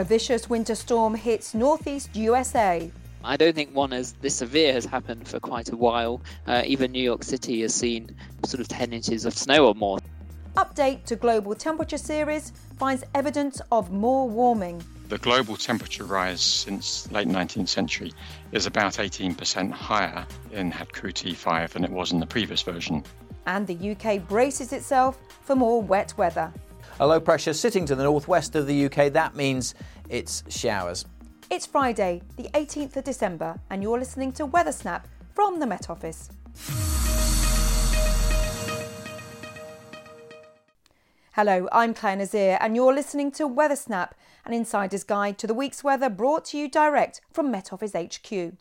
A vicious winter storm hits northeast USA. I don't think one as this severe has happened for quite a while. Uh, even New York City has seen sort of 10 inches of snow or more. Update to global temperature series finds evidence of more warming. The global temperature rise since late 19th century is about 18% higher in HadCRUT5 than it was in the previous version. And the UK braces itself for more wet weather. A low pressure sitting to the northwest of the UK, that means it's showers. It's Friday, the 18th of December, and you're listening to Weather Snap from the Met Office. Hello, I'm Clare Nasir, and you're listening to Weather Snap, an insider's guide to the week's weather brought to you direct from Met Office HQ.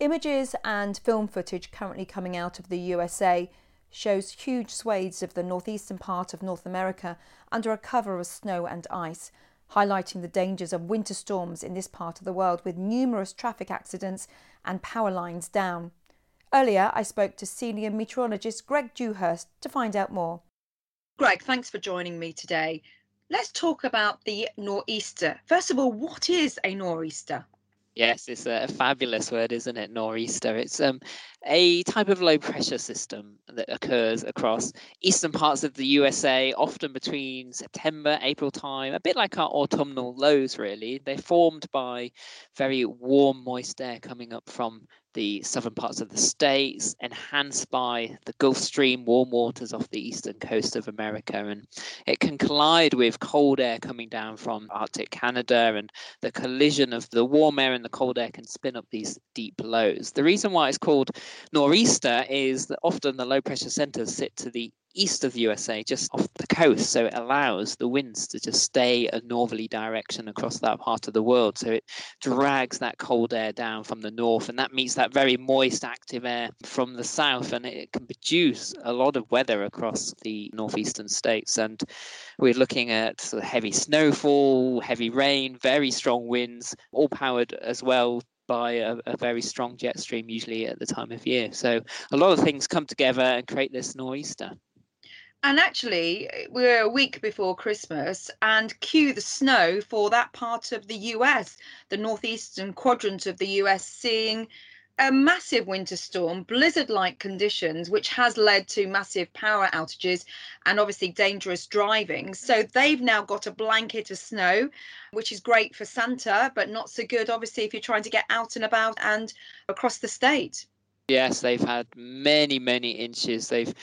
Images and film footage currently coming out of the USA shows huge swathes of the northeastern part of North America under a cover of snow and ice, highlighting the dangers of winter storms in this part of the world with numerous traffic accidents and power lines down. Earlier, I spoke to senior meteorologist Greg Dewhurst to find out more. Greg, thanks for joining me today. Let's talk about the nor'easter. First of all, what is a nor'easter? Yes, it's a fabulous word, isn't it? Nor'easter. It's um, a type of low pressure system that occurs across eastern parts of the USA, often between September, April time, a bit like our autumnal lows, really. They're formed by very warm, moist air coming up from the southern parts of the states, enhanced by the Gulf Stream warm waters off the eastern coast of America. And it can collide with cold air coming down from Arctic Canada, and the collision of the warm air and the cold air can spin up these deep lows. The reason why it's called nor'easter is that often the low pressure centers sit to the east of the USA, just off the coast. So it allows the winds to just stay a northerly direction across that part of the world. So it drags that cold air down from the north, and that meets that very moist, active air from the south, and it can produce a lot of weather across the northeastern states. And we're looking at sort of heavy snowfall, heavy rain, very strong winds, all powered as well by a, a, very strong jet stream, usually at the time of year. So a lot of things come together and create this nor'easter. And actually, we're a week before Christmas, and cue the snow for that part of the US, the northeastern quadrant of the US, seeing a massive winter storm, blizzard like conditions, which has led to massive power outages and obviously dangerous driving. So they've now got a blanket of snow, which is great for Santa, but not so good, obviously, if you're trying to get out and about and across the state. Yes, they've had many, many inches. They've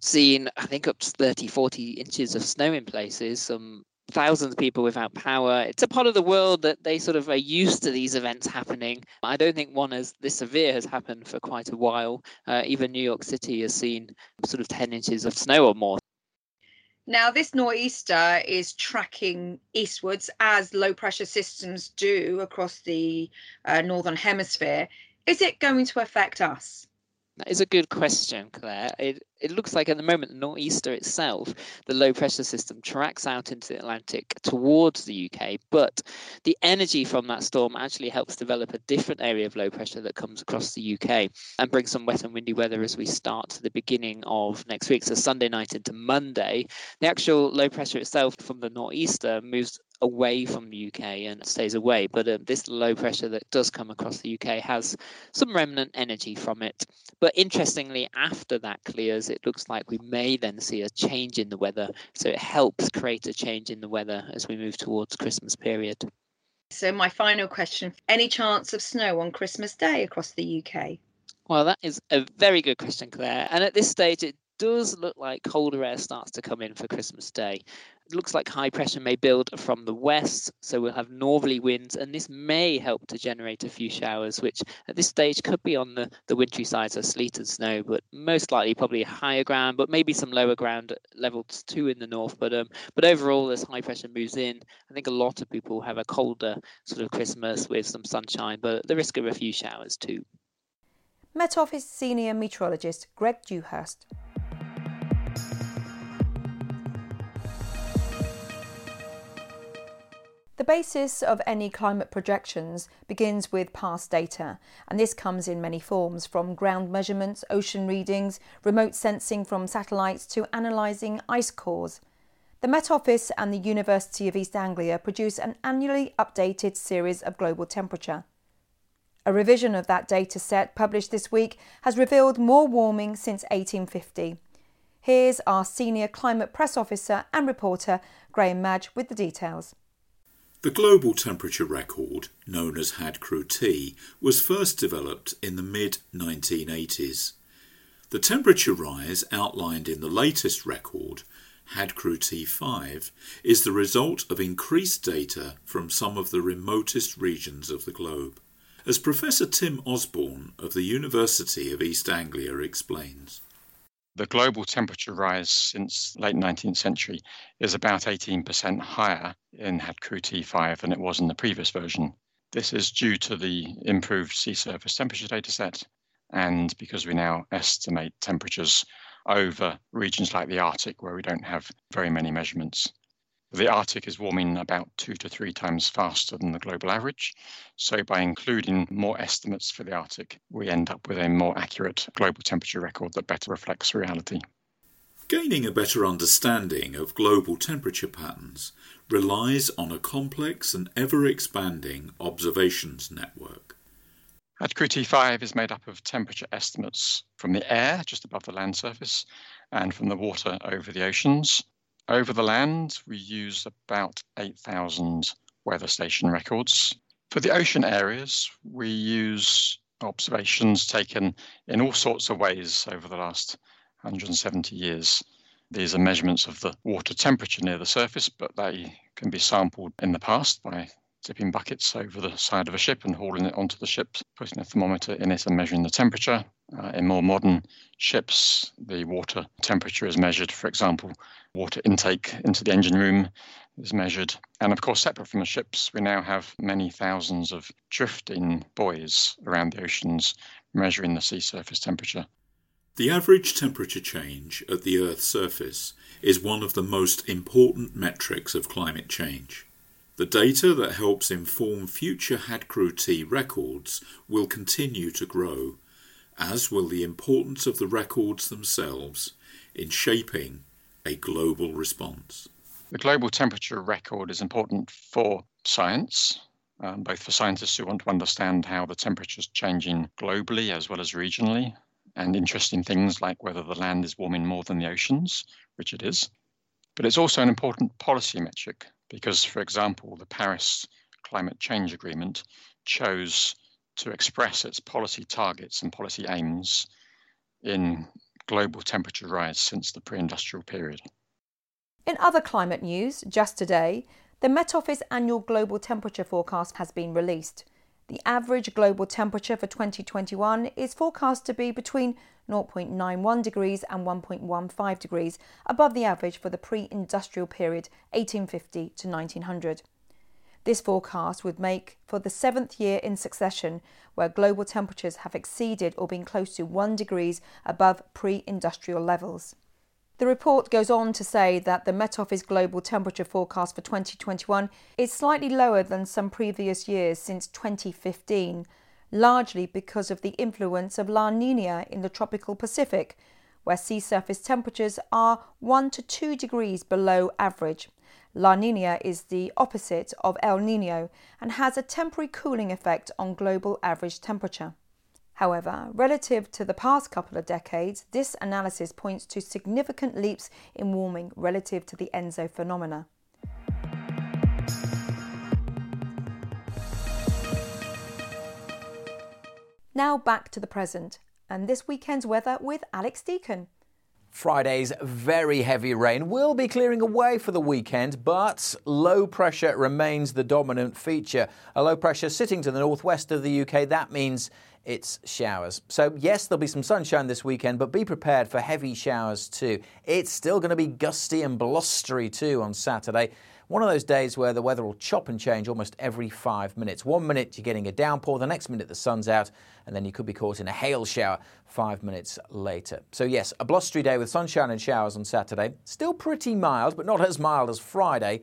seen, I think, up to 30, 40 inches of snow in places. Some thousands of people without power. It's a part of the world that they sort of are used to these events happening. I don't think one as this severe has happened for quite a while. Uh, even New York City has seen sort of 10 inches of snow or more. Now, this nor'easter is tracking eastwards as low pressure systems do across the uh, northern hemisphere. Is it going to affect us? That is a good question, Clare. It, it looks like at the moment, the nor'easter itself, the low pressure system tracks out into the Atlantic towards the UK, but the energy from that storm actually helps develop a different area of low pressure that comes across the UK and brings some wet and windy weather as we start to the beginning of next week. So, Sunday night into Monday, the actual low pressure itself from the nor'easter moves away from the UK and stays away. But uh, this low pressure that does come across the UK has some remnant energy from it. But interestingly, after that clears, it looks like we may then see a change in the weather. So it helps create a change in the weather as we move towards Christmas period. So my final question, any chance of snow on Christmas Day across the UK? Well, that is a very good question, Clare. And at this stage, it does look like colder air starts to come in for Christmas Day. Looks like high pressure may build from the west, so we'll have northerly winds, and this may help to generate a few showers, which at this stage could be on the, the wintry side, so sleet and snow, but most likely probably higher ground, but maybe some lower ground levels too in the north. But um, but overall, as high pressure moves in, I think a lot of people have a colder sort of Christmas with some sunshine, but the risk of a few showers too. Met Office Senior Meteorologist Greg Dewhurst. The basis of any climate projections begins with past data, and this comes in many forms from ground measurements, ocean readings, remote sensing from satellites to analysing ice cores. The Met Office and the University of East Anglia produce an annually updated series of global temperature. A revision of that data set published this week has revealed more warming since 1850. Here's our senior climate press officer and reporter, Graham Madge, with the details. The global temperature record, known as HadCRUT, was first developed in the mid 1980s. The temperature rise outlined in the latest record, HadCRUT5, is the result of increased data from some of the remotest regions of the globe. As Professor Tim Osborn of the University of East Anglia explains the global temperature rise since late 19th century is about 18% higher in HadCRUT5 than it was in the previous version. This is due to the improved sea surface temperature data set and because we now estimate temperatures over regions like the Arctic where we don't have very many measurements. The Arctic is warming about two to three times faster than the global average. So, by including more estimates for the Arctic, we end up with a more accurate global temperature record that better reflects reality. Gaining a better understanding of global temperature patterns relies on a complex and ever expanding observations network. HadCRUT5 is made up of temperature estimates from the air just above the land surface and from the water over the oceans, over the land, we use about 8,000 weather station records. For the ocean areas, we use observations taken in all sorts of ways over the last 170 years. These are measurements of the water temperature near the surface, but they can be sampled in the past by tipping buckets over the side of a ship and hauling it onto the ship, putting a thermometer in it and measuring the temperature. Uh, in more modern ships, the water temperature is measured. For example, water intake into the engine room is measured. And of course, separate from the ships, we now have many thousands of drifting buoys around the oceans measuring the sea surface temperature. The average temperature change at the Earth's surface is one of the most important metrics of climate change. The data that helps inform future HadCRUT records will continue to grow, as will the importance of the records themselves in shaping a global response. The global temperature record is important for science, um, both for scientists who want to understand how the temperature is changing globally as well as regionally, and interesting things like whether the land is warming more than the oceans, which it is. But it's also an important policy metric because, for example, the Paris Climate Change Agreement chose to express its policy targets and policy aims in global temperature rise since the pre industrial period. In other climate news, just today, the Met Office annual global temperature forecast has been released. The average global temperature for 2021 is forecast to be between 0.91 degrees and 1.15 degrees above the average for the pre industrial period 1850 to 1900. This forecast would make for the seventh year in succession where global temperatures have exceeded or been close to 1 degrees above pre industrial levels. The report goes on to say that the Met Office global temperature forecast for 2021 is slightly lower than some previous years since 2015, largely because of the influence of La Nina in the tropical Pacific, where sea surface temperatures are 1 to 2 degrees below average. La Nina is the opposite of El Nino and has a temporary cooling effect on global average temperature. However, relative to the past couple of decades, this analysis points to significant leaps in warming relative to the ENSO phenomena. Now back to the present and this weekend's weather with Alex Deacon. Friday's very heavy rain will be clearing away for the weekend, but low pressure remains the dominant feature. A low pressure sitting to the northwest of the UK, that means it's showers. So, yes, there'll be some sunshine this weekend, but be prepared for heavy showers too. It's still going to be gusty and blustery too on Saturday. One of those days where the weather will chop and change almost every five minutes. One minute you're getting a downpour, the next minute the sun's out, and then you could be caught in a hail shower five minutes later. So, yes, a blustery day with sunshine and showers on Saturday. Still pretty mild, but not as mild as Friday,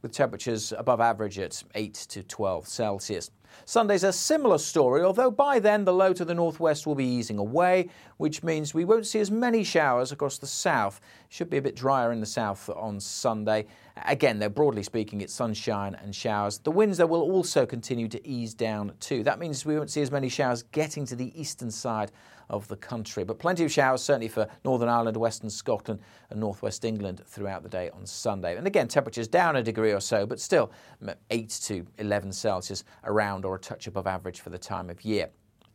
with temperatures above average at 8 to 12 Celsius. Sunday's a similar story, although by then the low to the northwest will be easing away, which means we won't see as many showers across the south. Should be a bit drier in the south on Sunday. Again, though, broadly speaking, it's sunshine and showers. The winds, though, will also continue to ease down too. That means we won't see as many showers getting to the eastern side of the country. But plenty of showers, certainly for Northern Ireland, Western Scotland, and Northwest England throughout the day on Sunday. And again, temperatures down a degree or so, but still mm, 8 to 11 Celsius around or a touch above average for the time of year.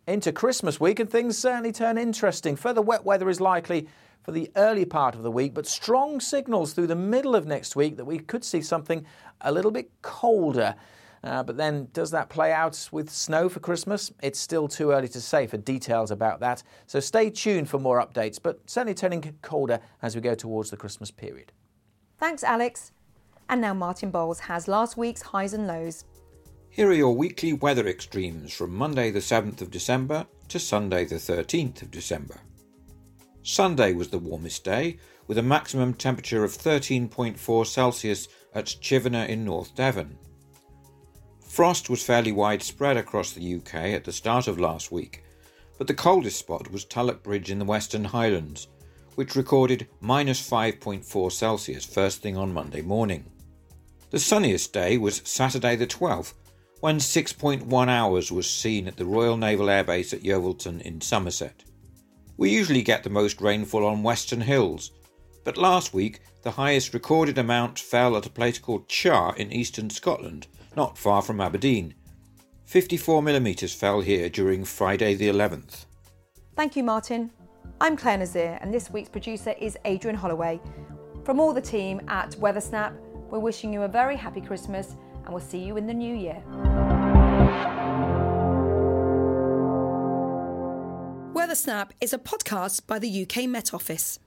Into Christmas week, and things certainly turn interesting. Further wet weather is likely for the early part of the week, but strong signals through the middle of next week that we could see something a little bit colder. Uh, but then, does that play out with snow for Christmas? It's still too early to say for details about that. So stay tuned for more updates, but certainly turning colder as we go towards the Christmas period. Thanks, Alex. And now Martin Bowles has last week's highs and lows. Here are your weekly weather extremes from Monday the 7th of December to Sunday the 13th of December. Sunday was the warmest day, with a maximum temperature of 13.4 Celsius at Chivenor in North Devon. Frost was fairly widespread across the UK at the start of last week, but the coldest spot was Tulloch Bridge in the Western Highlands, which recorded minus 5.4 Celsius first thing on Monday morning. The sunniest day was Saturday the 12th, when 6.1 hours was seen at the Royal Naval Air Base at Yeovilton in Somerset. We usually get the most rainfall on Western Hills, but last week the highest recorded amount fell at a place called Charr in eastern Scotland, not far from Aberdeen. 54 millimetres fell here during Friday the 11th. Thank you, Martin. I'm Clare Nasir, and this week's producer is Adrian Holloway. From all the team at Weathersnap, we're wishing you a very happy Christmas and we'll see you in the new year. Weathersnap is a podcast by the UK Met Office.